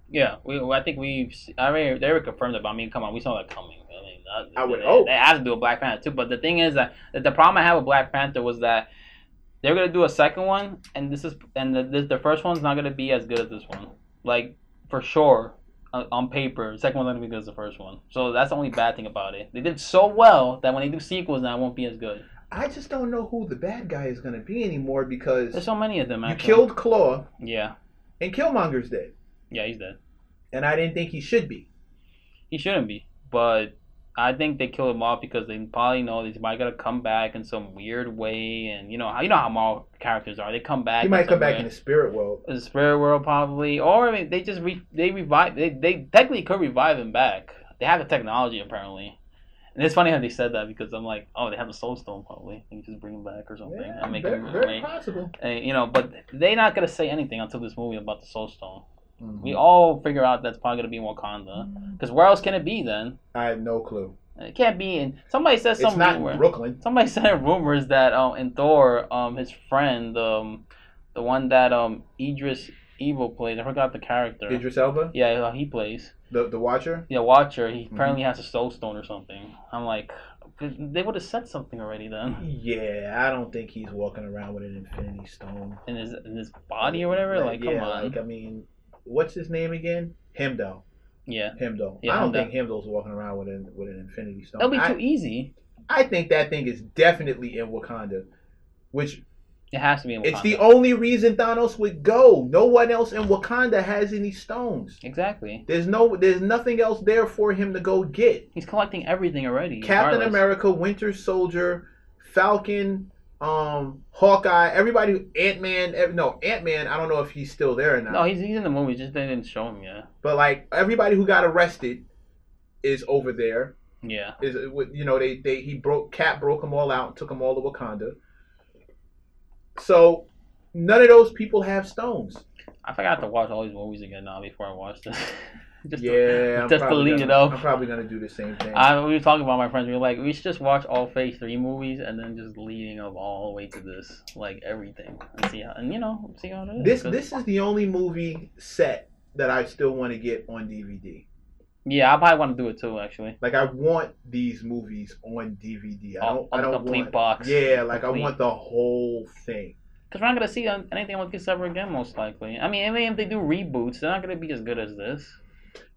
Yeah, we. I think we've. I mean, they were confirmed it, but I mean, come on, we saw that coming. I mean, that, I would they, hope. they have to do a Black Panther too. But the thing is that that the problem I have with Black Panther was that they're gonna do a second one, and this is and the the, the first one's not gonna be as good as this one. Like for sure, on, on paper, the second one's not gonna be good as the first one. So that's the only bad thing about it. They did so well that when they do sequels, now it won't be as good. I just don't know who the bad guy is going to be anymore because There's so many of them. you Actually. killed Klaue Yeah, and Killmonger's dead, yeah, he's dead. and I didn't think he should be. He shouldn't be, but I think they killed him off because they probably know that he might gotta come back in some weird way, and you know how you know how Marvel characters are. They come back. He might come back in the spirit world. In the spirit world probably, or I mean, they just re- they revive. They they technically could revive him back. They have the technology apparently, and it's funny how they said that because I'm like, oh, they have a soul stone probably. They can just bring him back or something. Yeah, and make very, him, very possible. and, you know, but they're not gonna say anything until this movie about the soul stone. Mm-hmm. We all figure out that's probably gonna be Wakanda, because where else can it be then? I had no clue. It can't be in. Somebody said It's some not rumor. Brooklyn. Somebody said rumors that um in Thor um his friend um the one that um Idris Elba plays I forgot the character. Idris Elba, Yeah, he plays. the the Watcher. Yeah, Watcher. He Mm-hmm. apparently has a soul stone or something. I'm like, they would have said something already then Yeah, I don't think he's walking around with an Infinity Stone. in his in his body or whatever. Like, come yeah, on. like I mean, what's his name again? Heimdall. yeah, Heimdall. Yeah, I don't think Heimdall's walking around with an with an Infinity Stone. that'll be I, too easy. I think that thing is definitely in Wakanda, which It has to be in it's the only reason Thanos would go. No one else in Wakanda has any stones. exactly. There's no, there's nothing else there for him to go get. He's collecting everything already. Captain regardless. America, Winter Soldier, Falcon, um, Hawkeye, everybody, Ant Man. No, Ant Man. I don't know if he's still there or not. No, he's he's in the movie. Just they didn't show him yet. But like everybody who got arrested is over there. Yeah. Is you know they they he broke Cap broke them all out and took them all to Wakanda. So none of those people have stones. I forgot to watch all these movies again now before I watched this. just yeah, I'm just to probably leave gonna, it up. I'm probably gonna do the same thing. I, we were talking about my friends. We were like, we should just watch all Phase Three movies and then just leading up all the way to this, like everything, and see how, and you know, see how it is. this this is the only movie set that I still want to get on DVD. yeah, I probably want to do it too, actually. Like I want these movies on DVD. I don't. I don't complete want. box. Yeah, like Complete. I want the whole thing. Because we're not gonna see anything with this ever again, most likely. I mean, I mean, if they do reboots, they're not gonna be as good as this,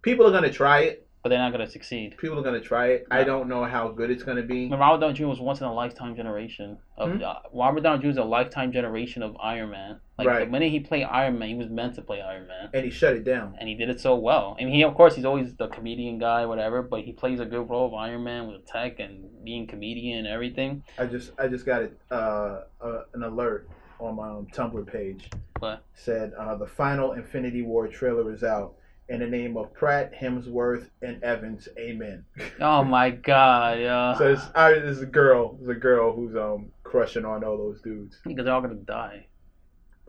People are gonna try it. but they're not gonna succeed. People are gonna try it. I don't know how good it's gonna be. Robert Downey Jr. was once in a lifetime generation of Hmm? uh, Robert Downey Jr. is a lifetime generation of Iron Man. Like Right. the minute he played Iron Man, he was meant to play Iron Man. And he shut it down. and he did it so well. I mean, he of course he's always the comedian guy, whatever, but he plays a good role of Iron Man with tech and being comedian and everything. I just I just got it uh, uh, an alert on my um, Tumblr page. What? Said uh, the final Infinity War trailer is out. In the name of Pratt, Hemsworth, and Evans, Amen. Oh my god, yeah. So it's, I, it's a girl. It's a girl who's um crushing on all those dudes. because they're all gonna die.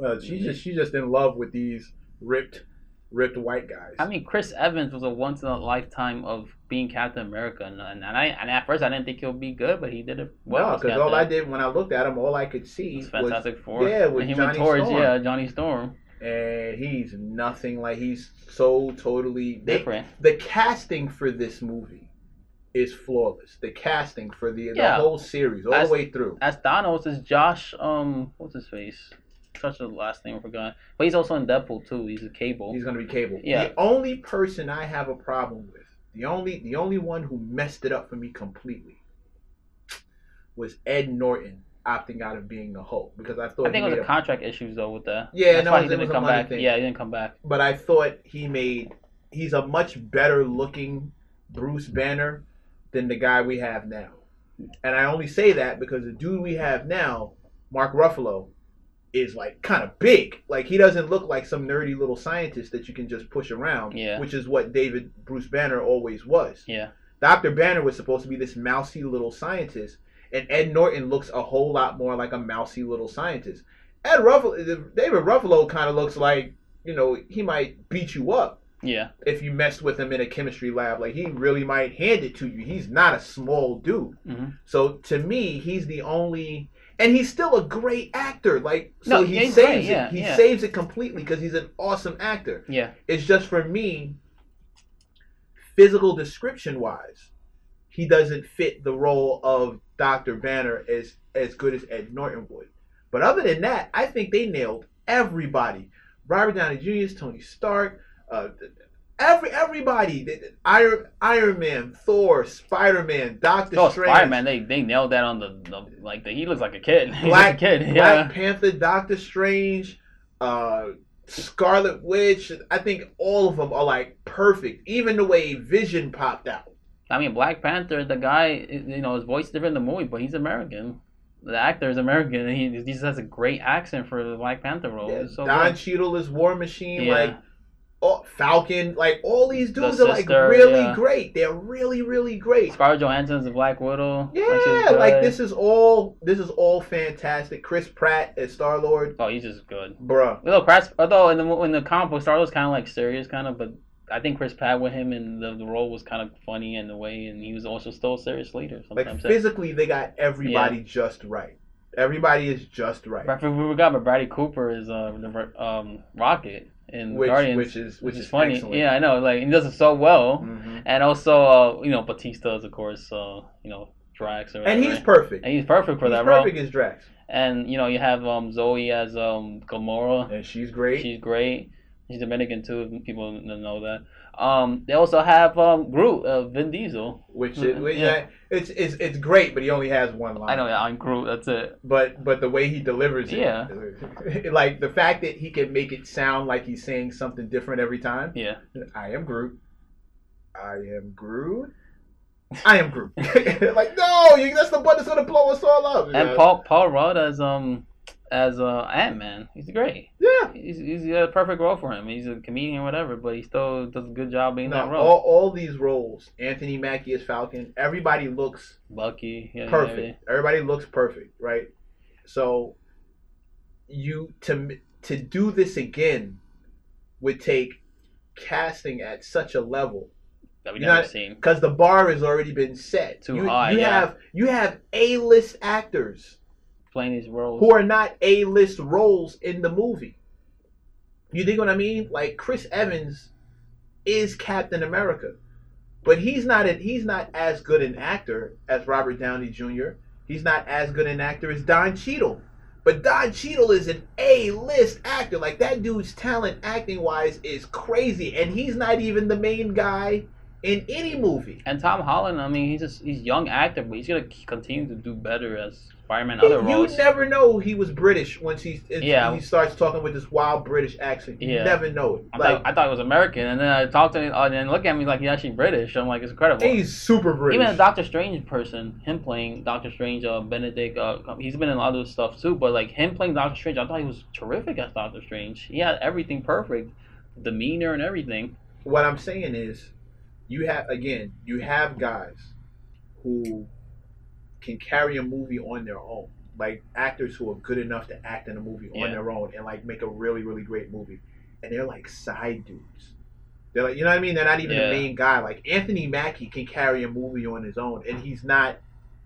Uh, she's just she's just in love with these ripped, ripped white guys. I mean, Chris Evans was a once in a lifetime of being Captain America, and, and I and at first I didn't think he'll be good, but he did it well. no, because all I did when I looked at him, all I could see was was, Fantastic Four. yeah, with he went Johnny towards Storm. yeah Johnny Storm. And he's nothing like he's so totally they, Different. the casting for this movie is flawless. The casting for the, Yeah. the whole series, all As- the way through. As Thanos is Josh. Um, what's his face? Such a last name I forgot. But he's also in Deadpool too. He's a Cable. He's gonna be Cable. Yeah. The only person I have a problem with, the only the only one who messed it up for me completely, was Ed Norton opting out of being the Hulk because I thought I think it was a contract issues though with the Yeah, That's no, why he didn't come back. thing. Yeah, he didn't come back. but I thought he made he's a much better looking Bruce Banner than the guy we have now. And I only say that because the dude we have now, Mark Ruffalo, is like kind of big. Like he doesn't look like some nerdy little scientist that you can just push around, Yeah. which is what David Bruce Banner always was. Yeah. Dr. Banner was supposed to be this mousy little scientist, and Ed Norton looks a whole lot more like a mousy little scientist. Ed Ruffalo, David Ruffalo kind of looks like, you know, he might beat you up Yeah. if you messed with him in a chemistry lab. Like he really might hand it to you. He's not a small dude. hmm So to me, he's the only, and he's still a great actor. Like so, No, he saves great, it. yeah, he yeah. saves it completely because he's an awesome actor. Yeah. It's just for me, physical description wise, he doesn't fit the role of Doctor Banner as as good as Ed Norton would. But other than that, I think they nailed everybody. Robert Downey Jr., Tony Stark, uh, every everybody. Iron Iron Man, Thor, Spider Man, Doctor So Strange, Spider Man, they they nailed that on the, the like the, he looks like a kid. Black a kid. Black Yeah. Panther, Doctor Strange, uh, Scarlet Witch. I think all of them are like perfect. Even the way Vision popped out. I mean, Black Panther, the guy, you know, his voice is different in the movie, but he's American. The actor is American, and he, he just has a great accent for the Black Panther role. Yeah, so Don good. Cheadle is War Machine. Yeah. Like oh, Falcon. Like all these dudes The are like really yeah. great. They're really really great. Scarlett Johansson's the Black Widow. Yeah, like this is all this is all fantastic. Chris Pratt as Star Lord, Oh, he's just good. bruh. Although, Pratt's, although in the in the comic book, Star Lord's kind of like serious, kind of, but I think Chris Pratt with him and the, the role was kind of funny in a way, and he was also still a serious leader. Like physically, they got everybody just right. Everybody is just right. But we forgot, but Bradley Cooper is uh, the um, Rocket in Which, Guardians, which is which, which is is funny. excellent. Yeah, I know. Like he does it so well, Mhm. and also uh, you know Bautista is of course uh, you know Drax or And he's perfect. and he's perfect for he's that role. perfect as Drax, And you know you have um, Zoe as um, Gamora. and she's great. She's great. She's Dominican too. People don't know that. Um, they also have um, Groot, uh, Vin Diesel. which is, Mhm, which- yeah. it's it's it's great, but he only has one line. I know, yeah, I'm Groot. That's it. But but the way he delivers it, Yeah. like the fact that he can make it sound like he's saying something different every time. Yeah, I am Groot. I am Groot. I am Groot. like no, you, that's the button that's gonna blow us all up. and know? Paul Paul Rudd as um as uh, Ant Man. He's great. yeah. He's, he's a perfect role for him. He's a comedian or whatever, but he still does a good job being No, that role. all, all these roles, Anthony Mackie as Falcon, everybody looks Bucky, yeah, perfect. Everybody looks perfect, right? So you to to do this again would take casting at such a level that we never seen. because the bar has already been set. Too you, high, You yeah. have you have A list actors Playing these roles. who are not A list roles in the movie. You think what I mean? Like Chris Evans is Captain America, but he's not a, he's not as good an actor as Robert Downey Jr. He's not as good an actor as Don Cheadle. But Don Cheadle is an A-list actor. Like that dude's talent acting wise is crazy, and he's not even the main guy in any movie. And Tom Holland, I mean, he's just he's young actor, but he's gonna continue to do better as Spider-Man other you never know he was British once he Yeah. he starts talking with this wild British accent. You Yeah. never know it. I Like thought I thought he was American, and then I talked to him, and then look at me like he's actually British. I'm like, it's incredible. he's super British. Even a Doctor Strange person, him playing Doctor Strange, uh, Benedict, uh, he's been in other stuff too. But like him playing Doctor Strange, I thought he was terrific as Doctor Strange. He had everything perfect, demeanor and everything. what I'm saying is, you have again, you have guys who can carry a movie on their own, like actors who are good enough to act in a movie Yeah. on their own and like make a really really great movie, and they're like side dudes. They're like, you know what I mean? They're not even Yeah. the main guy. Like Anthony Mackie can carry a movie on his own, and he's not,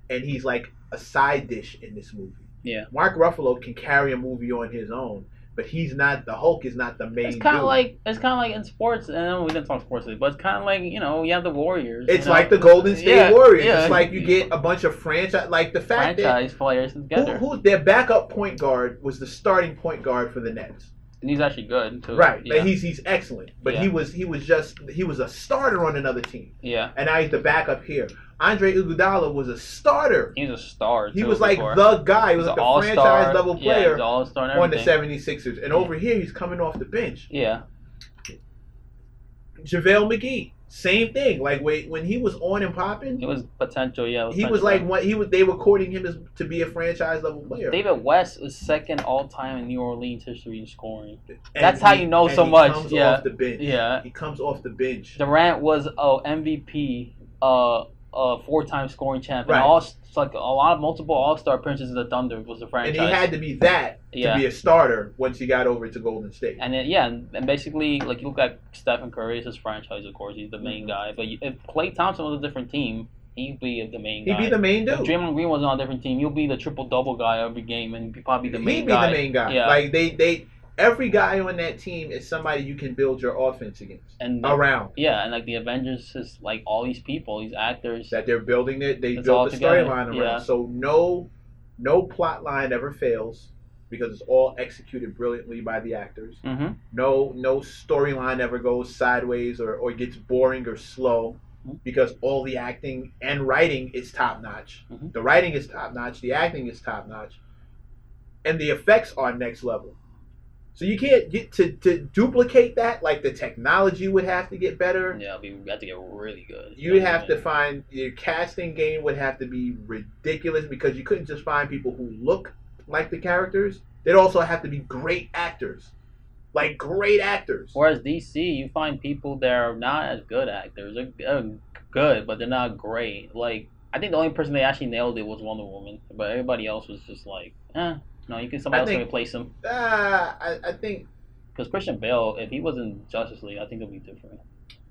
and he's like a side dish in this movie. Yeah. Mark Ruffalo can carry a movie on his own, but he's not. The Hulk is not the main. It's kind of like it's kind of like in sports, and we didn't talk sports, but it's kind of like you know you have the Warriors. It's you know? like the Golden State Yeah, Warriors. yeah. It's like you get a bunch of franchise, like the fact franchise players that together. who, who their backup point guard was the starting point guard for the Nets. and he's actually good too. Right, Yeah. he's he's excellent, but he was he was just he was a starter on another team, yeah. and now he's the backup here. Andre Iguodala was a starter. He was a star. He too, was like before. the guy. He was He's like all-star. franchise level Yeah, player he's and on the everything. 76ers. And Yeah. over here, he's coming off the bench. Yeah, JaVale McGee, same thing. Like when when he was on and popping, it was potential. Yeah, he was like what he was. They were courting him as to be a franchise level player. David West was second all time in New Orleans history in scoring. And That's how you know so he much, Comes yeah. off the bench. Yeah, he comes off the bench. Durant was a MVP, uh, uh, four-time scoring champ, Right. and all it's like a lot of multiple All-Star appearances in the Thunder was the franchise. And he had to be that Yeah. to be a starter once he got over to Golden State. And then, yeah, and, and basically, like you look at Stephen Curry, his franchise, of course, he's the main Mhm. guy. But you, if Klay Thompson was a different team, he'd be the main He'd guy. be the main If dude. Draymond Green was on a different team, he'll be the triple double guy every game, and he'd probably be the main He'd be guy. the main guy. Yeah. Like they, they, every guy on that team is somebody you can build your offense against and around. yeah, and like the Avengers is like all these people, these actors. That they're building it. They built the storyline around. Yeah. So no, no plot line ever fails because it's all executed brilliantly by the actors. hmm no no storyline ever goes sideways or, or gets boring or slow Mhm. because all the acting and writing is top notch. Mhm. The writing is top notch, the acting is top notch, and the effects are next level. So you can't get to, to duplicate that. Like the technology would have to get better. Yeah, we have to get really good. You would have to find your casting game would have to be ridiculous because you couldn't just find people who look like the characters. They'd also have to be great actors, like great actors. Whereas DC, you find people that are not as good actors. They're, they're good, but they're not great. Like I think the only person they actually nailed it was Wonder Woman, but everybody else was just like, eh. No, you can somebody else can replace him. Ah, I, I think Because Christian Bale, if he was in Justice League, I think it'd be different.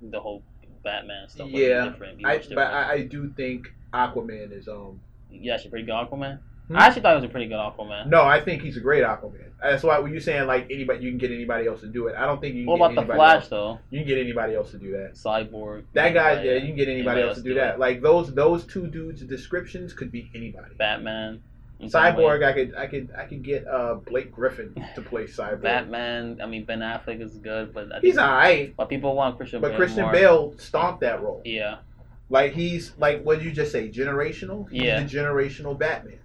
the whole Batman stuff. would Yeah, be different. be I, but. I, I do think Aquaman is um. yeah, actually pretty good Aquaman. Hmm? I actually thought it was a pretty good Aquaman. No, I think he's a great Aquaman. That's why when you're saying like anybody, you can get anybody else to do it. I don't think you can What get about the anybody Flash else. though? You can get anybody else to do that. Cyborg. That guy, yeah, yeah, you can get anybody, else to do that. Like those those two dudes' descriptions could be anybody. Batman. Way. Cyborg, I could I could I could get uh Blake Griffin to play Cyborg. Batman. I mean Ben Affleck is good, but I He's alright, but people want Christian but Bale Christian more. Bale stomped that role. Yeah, Like he's like what did you just say? Generational. He's Yeah. the generational Batman.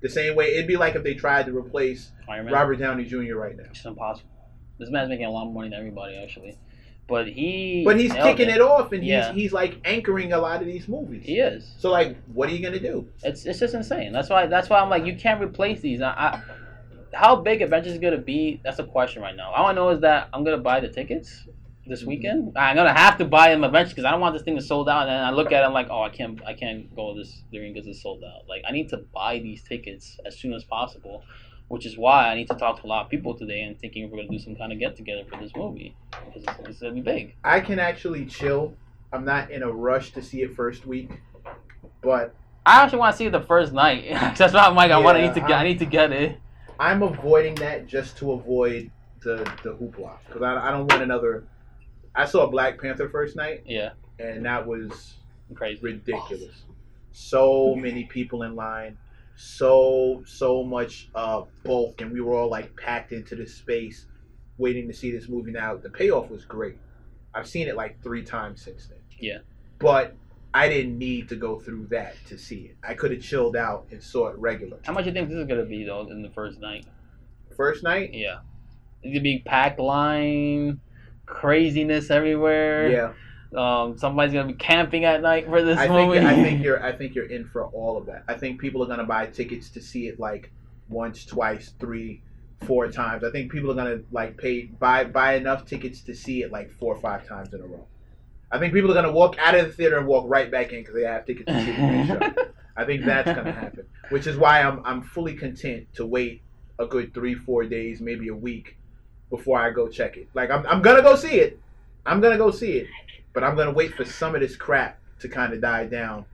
The same way it'd be like if they tried to replace Robert Downey Jr. right now. It's impossible. This man's making a lot more money than everybody actually, but he. But he's kicking it off, and Yeah. he's he's like anchoring a lot of these movies. He is. So like, what are you gonna do? It's it's just insane. That's why that's why I'm like you can't replace these. I, I how big Avengers is gonna be? That's a question right now. All I know is that I'm gonna buy the tickets this Mhm. weekend. I'm gonna have to buy them eventually because I don't want this thing to sold out. And then I look at it, I'm like, oh, I can't I can't go this during because it's sold out. Like I need to buy these tickets as soon as possible. Which is why I need to talk to a lot of people today and thinking we're gonna do some kind of get together for this movie because it's, it's gonna be big. I can actually chill. I'm not in a rush to see it first week, but I actually want to see it the first night. That's why I'm like, I want to need to get. I need to get it. I'm avoiding that just to avoid the the hoopla because I, I don't want another. I saw Black Panther first night, Yeah, and that was crazy. ridiculous. So many people in line, so so much uh, bulk, and we were all like packed into this space, waiting to see this movie. Now the payoff was great. I've seen it like three times since then. Yeah. but I didn't need to go through that to see it. I could have chilled out and saw it regular. How much you think this is gonna be though in the first night? First night, Yeah, it's gonna be packed line, craziness everywhere. yeah. Um, somebody's gonna be camping at night for this I think movie. I think you're I think you're in for all of that. I think people are gonna buy tickets to see it like once, twice, three, four times. I think people are gonna like pay buy buy enough tickets to see it like four or five times in a row. I think people are gonna walk out of the theater and walk right back in because they have tickets to see the show. I think that's gonna happen, which is why I'm I'm fully content to wait a good three, four days, maybe a week before I go check it. Like I'm I'm gonna go see it. I'm gonna go see it, but I'm gonna wait for some of this crap to kind of die down,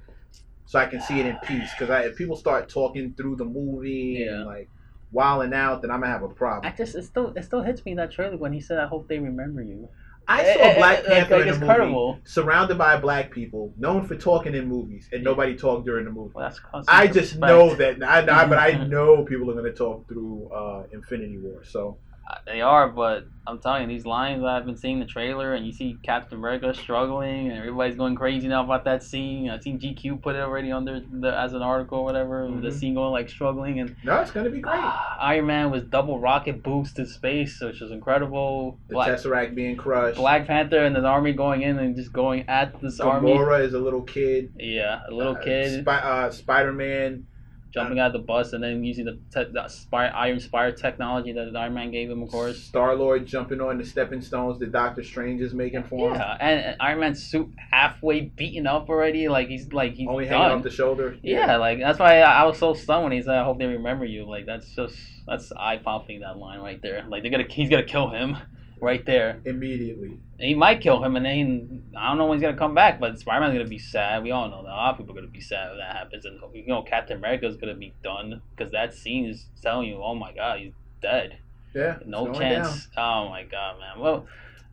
so I can see it in peace. Because if people start talking through the movie Yeah. and like wilding out, then I'm gonna have a problem. I just it still it still hits me that trailer when he said, "I hope they remember you." I Eh, saw eh, Black eh, Panther like, in a it's movie credible. surrounded by black people, known for talking in movies, and nobody talked during the movie. Well, that's constant I just respect. know that, I, I, but I know people are going to talk through uh, Infinity War. So They are, but I'm telling you, these lines I've been seeing the trailer, and you see Captain America struggling, and everybody's going crazy now about that scene. I've seen GQ put it already under the, as an article, or whatever. The Mhm. scene going like struggling, and no, it's going to be great. Iron Man was double rocket boost to space, which is incredible. The Black, Tesseract being crushed. Black Panther and his army going in and just going at this army. Gamora is a little kid. Yeah, a little Uh, kid Spi- uh, Spider Man. Jumping out of the bus and then using the, te- the spire, Iron Spire technology that Iron Man gave him, of course. Star Lord jumping on the stepping stones that Doctor Strange is making for him. Yeah, and, and Iron Man's suit halfway beaten up already. Like he's like he's Only hanging done. off the shoulder. yeah, like that's why I, I was so stunned when he said, "I hope they remember you." Like that's just that's eye popping that line right there. Like they're gonna he's gonna kill him right there. Immediately. He might kill him, and then I don't know when he's gonna come back. But Spider Man's gonna be sad. We all know that. A lot of people are gonna be sad when that happens, and you know Captain America's gonna be done because that scene is telling you, "Oh my God, he's dead." Yeah. No chance. Oh my god, man. Well,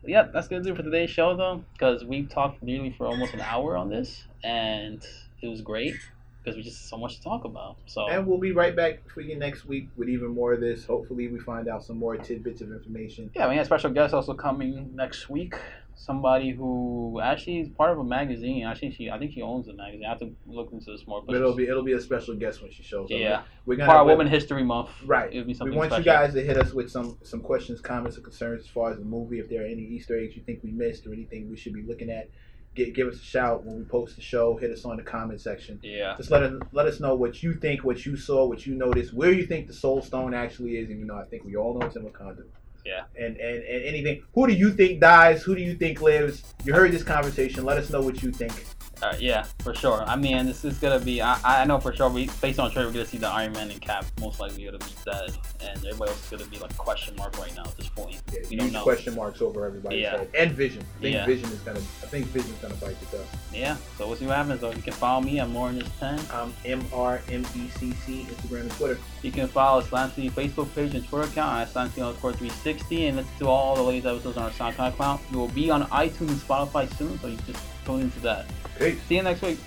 yeah, that's gonna do it for today's show though, because we talked nearly for almost an hour on this, and it was great because we just so much to talk about. So And we'll be right back for you next week with even more of this. Hopefully, we find out some more tidbits of information. yeah, we have a special guest also coming next week. Somebody who actually is part of a magazine. Actually, she I think she owns the magazine. I have to look into this more. But it'll be it'll be a special guest when she shows up. yeah, we're gonna part Women History Month. Right. It'll be We want special. you guys to hit us with some some questions, comments, or concerns as far as the movie. If there are any Easter eggs you think we missed or anything we should be looking at, get give us a shout when we post the show. Hit us on the comment section. Yeah. Just let us let us know what you think, what you saw, what you noticed, where you think the Soul Stone actually is. And you know, I think we all know it's in Wakanda. Yeah. And and and anything. Who do you think dies? Who do you think lives? You heard this conversation. Let us know what you think. Uh, yeah, for sure. I mean, this is gonna be. I, I know for sure. We based on trade, we're gonna see the Iron Man and Cap most likely gonna be dead, and everybody else is gonna be like question mark right now at this point. Yeah, We don't huge know. question marks over everybody's Yeah. head. And Vision. I think Yeah. Vision is gonna. I think Vision's gonna bite the dust. Yeah. So we'll see what happens. Though you can follow me. I'm more in this ten. Um, M R M E C C Instagram and Twitter. You can follow Slam City Facebook page and Twitter account at Slam City underscore 360 and listen to all the latest episodes on our SoundCloud account. We will be on iTunes and Spotify soon, so you just tune into that. Peace. See you next week.